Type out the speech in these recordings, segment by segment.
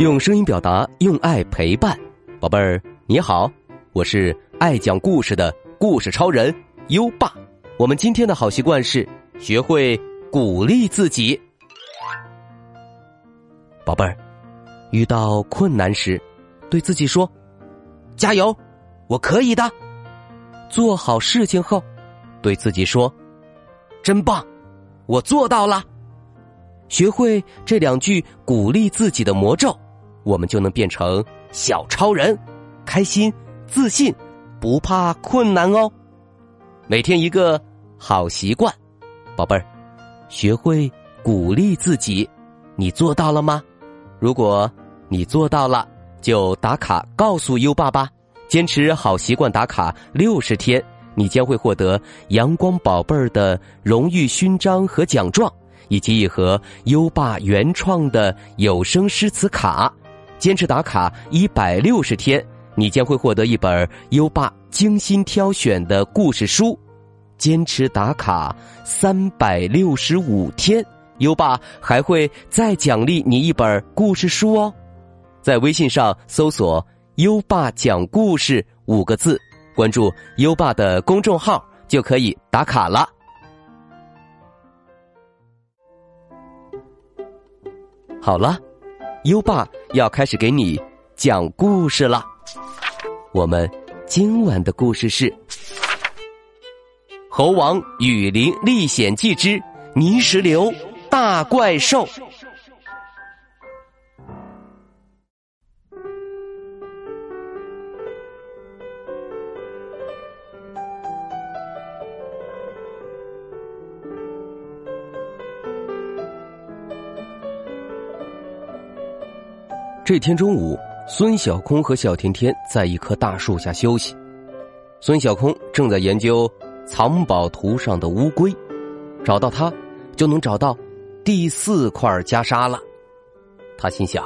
用声音表达，用爱陪伴，宝贝儿你好，我是爱讲故事的故事超人优爸。我们今天的好习惯是学会鼓励自己。宝贝儿，遇到困难时，对自己说：“加油，我可以的。”做好事情后，对自己说：“真棒，我做到了。”学会这两句鼓励自己的魔咒。我们就能变成小超人，开心、自信，不怕困难哦。每天一个好习惯，宝贝儿，学会鼓励自己，你做到了吗？如果你做到了，就打卡告诉优爸爸。坚持好习惯打卡六十天，你将会获得阳光宝贝儿的荣誉勋章和奖状，以及一盒优爸原创的有声诗词卡。坚持打卡一百六十天，你将会获得一本优爸精心挑选的故事书；坚持打卡三百六十五天，优爸还会再奖励你一本故事书哦。在微信上搜索“优爸讲故事”五个字，关注优爸的公众号就可以打卡了。好了。优爸要开始给你讲故事了。我们今晚的故事是《猴王雨林历险记之泥石流大怪兽》。这天中午，孙小空和小甜甜在一棵大树下休息。孙小空正在研究藏宝图上的乌龟，找到它，就能找到第四块袈裟了。他心想，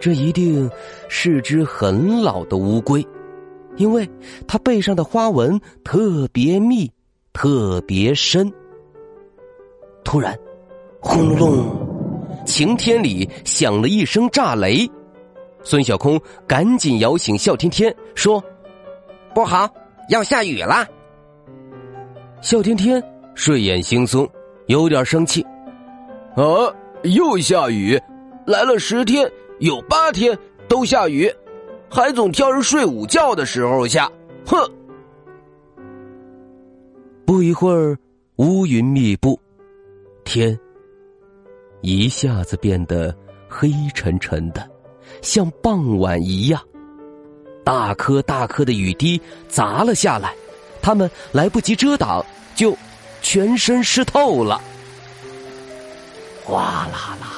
这一定是只很老的乌龟，因为它背上的花纹特别密，特别深。突然，轰隆。晴天里响了一声炸雷，孙小空赶紧摇醒笑天天，说：“不好，要下雨了。”笑天天睡眼惺忪，有点生气：“啊，又下雨！来了十天，有八天都下雨，还总挑着睡午觉的时候下。哼！”不一会儿，乌云密布，天。一下子变得黑沉沉的，像傍晚一样。大颗大颗的雨滴砸了下来，他们来不及遮挡，就全身湿透了。哗啦啦，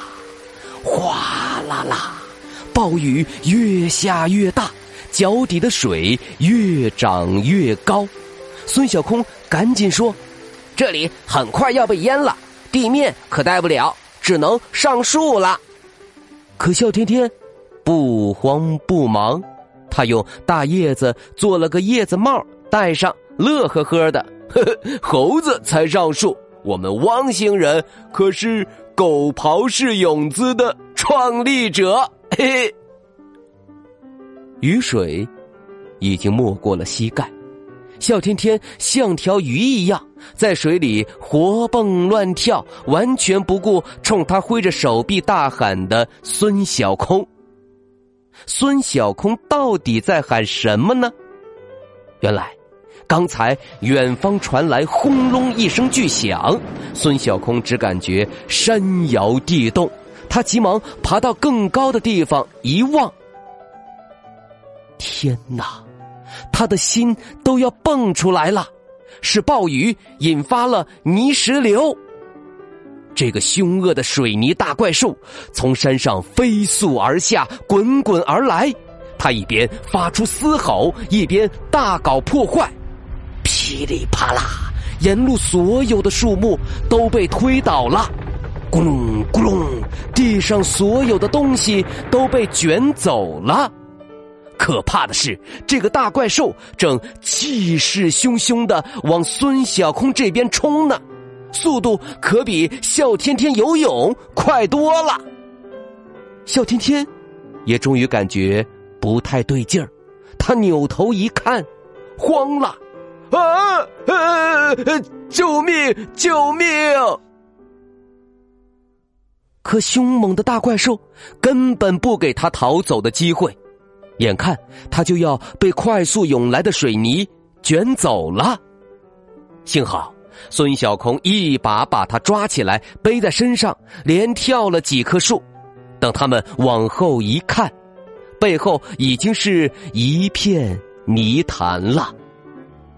哗啦啦，暴雨越下越大，脚底的水越涨越高。孙小空赶紧说：“这里很快要被淹了，地面可待不了。”只能上树了，可笑天天不慌不忙，他用大叶子做了个叶子帽戴上，乐呵呵的。猴子才上树，我们汪星人可是狗刨式泳姿的创立者。嘿嘿，雨水已经没过了膝盖。笑天天像条鱼一样在水里活蹦乱跳，完全不顾冲他挥着手臂大喊的孙小空。孙小空到底在喊什么呢？原来，刚才远方传来轰隆一声巨响，孙小空只感觉山摇地动，他急忙爬到更高的地方一望，天哪！他的心都要蹦出来了，是暴雨引发了泥石流。这个凶恶的水泥大怪兽从山上飞速而下，滚滚而来。它一边发出嘶吼，一边大搞破坏，噼里啪啦，沿路所有的树木都被推倒了，咕隆咕隆，地上所有的东西都被卷走了。可怕的是，这个大怪兽正气势汹汹的往孙小空这边冲呢，速度可比笑天天游泳快多了。笑天天也终于感觉不太对劲儿，他扭头一看，慌了。啊！救命！救命！可凶猛的大怪兽根本不给他逃走的机会，眼看他就要被快速涌来的水泥卷走了。幸好孙小空一把把他抓起来，背在身上，连跳了几棵树。等他们往后一看，背后已经是一片泥潭了。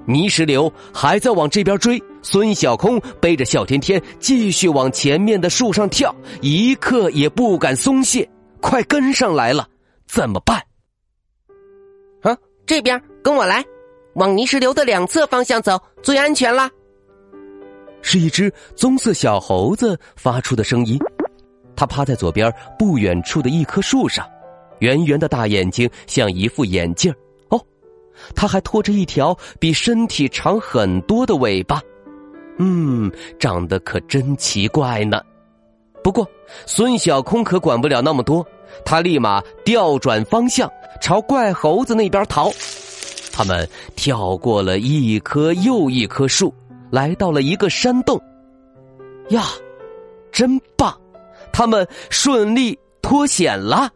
泥石流还在往这边追，孙小空背着小天天继续往前面的树上跳，一刻也不敢松懈，快跟上来了，怎么办？这边跟我来，往泥石流的两侧方向走，最安全啦。是一只棕色小猴子发出的声音，它趴在左边不远处的一棵树上，圆圆的大眼睛像一副眼镜哦它还拖着一条比身体长很多的尾巴，嗯，长得可真奇怪呢。不过孙小空可管不了那么多，他立马调转方向朝怪猴子那边逃。他们跳过了一棵又一棵树，来到了一个山洞。呀，真棒！他们顺利脱险了。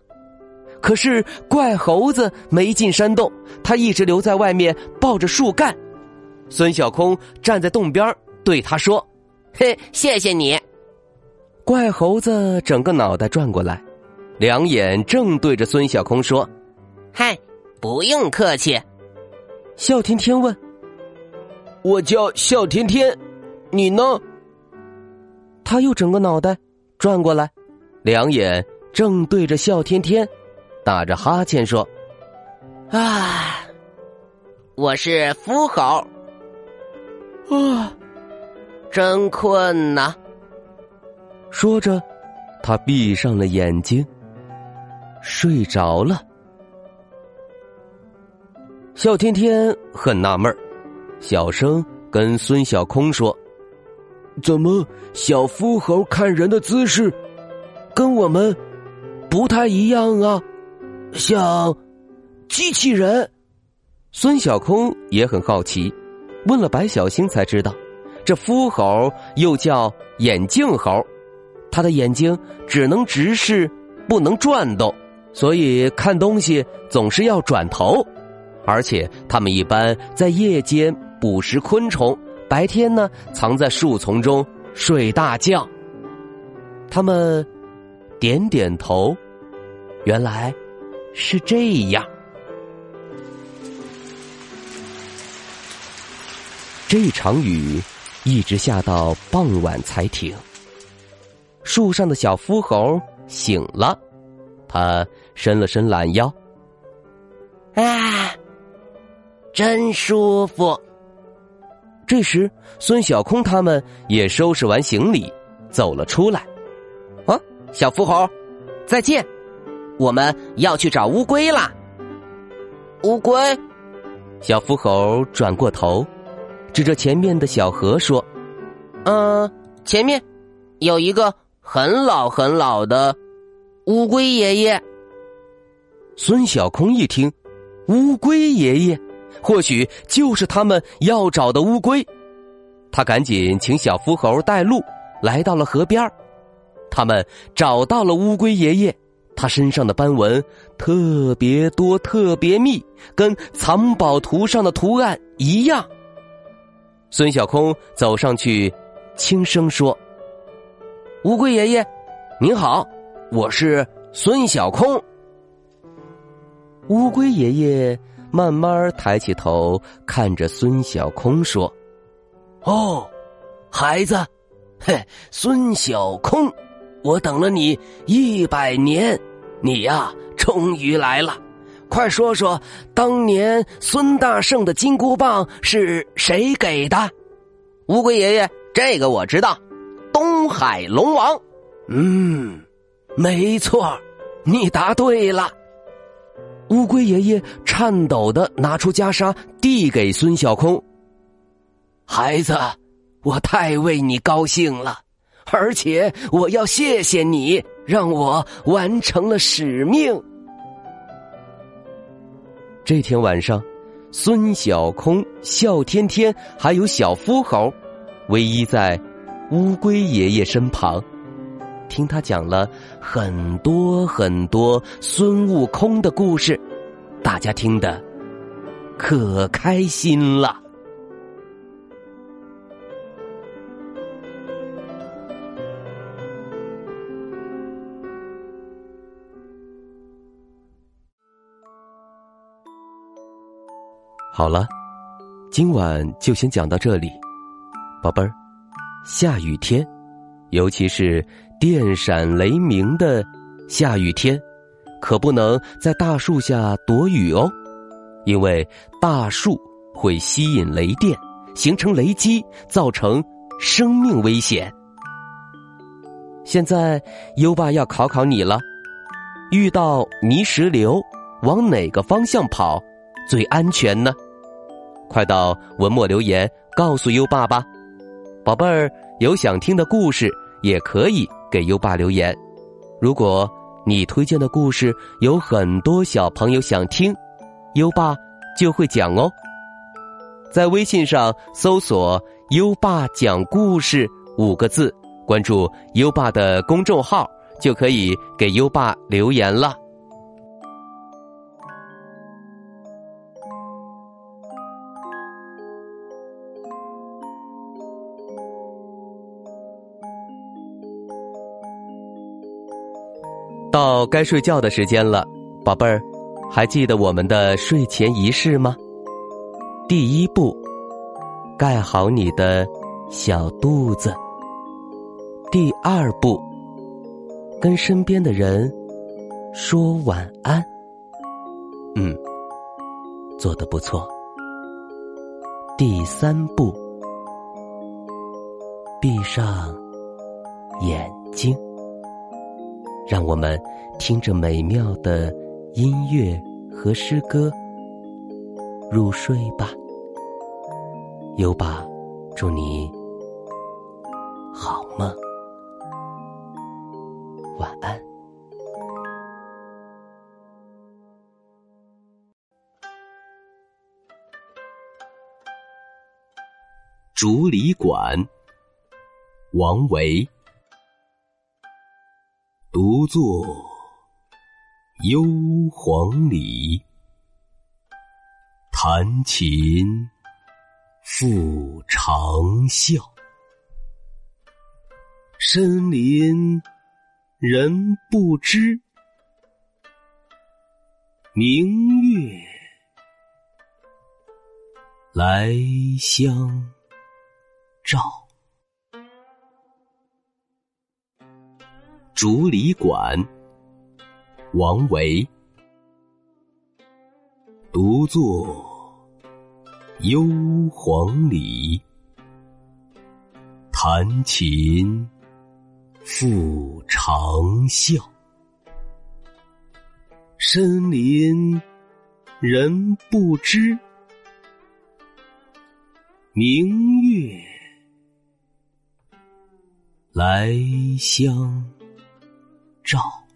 可是怪猴子没进山洞，他一直留在外面抱着树干。孙小空站在洞边对他说：“嘿，谢谢你。”怪猴子整个脑袋转过来，两眼正对着孙小空说：“嗨，不用客气。”笑天天问：“我叫笑天天，你呢？”他又整个脑袋转过来，两眼正对着笑天天。打着哈欠说：“啊，我是夫猴，啊，真困呐。”说着，他闭上了眼睛，睡着了。笑天天很纳闷小声跟孙小空说：“怎么小夫猴看人的姿势，跟我们不太一样啊？”像机器人，孙小空也很好奇，问了白小星才知道，这夫猴又叫眼镜猴，他的眼睛只能直视，不能转动，所以看东西总是要转头。而且他们一般在夜间捕食昆虫，白天呢藏在树丛中睡大觉。他们点点头，原来。是这样，这场雨一直下到傍晚才停。树上的小夫猴醒了，他伸了伸懒腰，啊，真舒服。这时，孙小空他们也收拾完行李，走了出来。啊，小福猴，再见。我们要去找乌龟啦！乌龟，小福猴转过头，指着前面的小河说：“嗯，前面有一个很老很老的乌龟爷爷。”孙小空一听，乌龟爷爷，或许就是他们要找的乌龟。他赶紧请小福猴带路，来到了河边他们找到了乌龟爷爷。他身上的斑纹特别多，特别密，跟藏宝图上的图案一样。孙小空走上去，轻声说：“乌龟爷爷，您好，我是孙小空。”乌龟爷爷慢慢抬起头，看着孙小空说：“哦，孩子，嘿，孙小空，我等了你一百年。”你呀，终于来了！快说说，当年孙大圣的金箍棒是谁给的？乌龟爷爷，这个我知道，东海龙王。嗯，没错，你答对了。乌龟爷爷颤抖的拿出袈裟，递给孙小空。孩子，我太为你高兴了，而且我要谢谢你。让我完成了使命。这天晚上，孙小空、笑天天还有小夫猴，唯一在乌龟爷爷身旁，听他讲了很多很多孙悟空的故事，大家听得可开心了。好了，今晚就先讲到这里，宝贝儿。下雨天，尤其是电闪雷鸣的下雨天，可不能在大树下躲雨哦，因为大树会吸引雷电，形成雷击，造成生命危险。现在优爸要考考你了，遇到泥石流，往哪个方向跑？最安全呢？快到文末留言告诉优爸吧，宝贝儿有想听的故事也可以给优爸留言。如果你推荐的故事有很多小朋友想听，优爸就会讲哦。在微信上搜索“优爸讲故事”五个字，关注优爸的公众号，就可以给优爸留言了。到该睡觉的时间了，宝贝儿，还记得我们的睡前仪式吗？第一步，盖好你的小肚子。第二步，跟身边的人说晚安。嗯，做的不错。第三步，闭上眼睛。让我们听着美妙的音乐和诗歌入睡吧。优爸，祝你好梦，晚安。竹里馆，王维。独坐幽篁里，弹琴复长啸。深林人不知，明月来相照。竹里馆，王维。独坐幽篁里，弹琴复长啸。深林人不知，明月来相。照。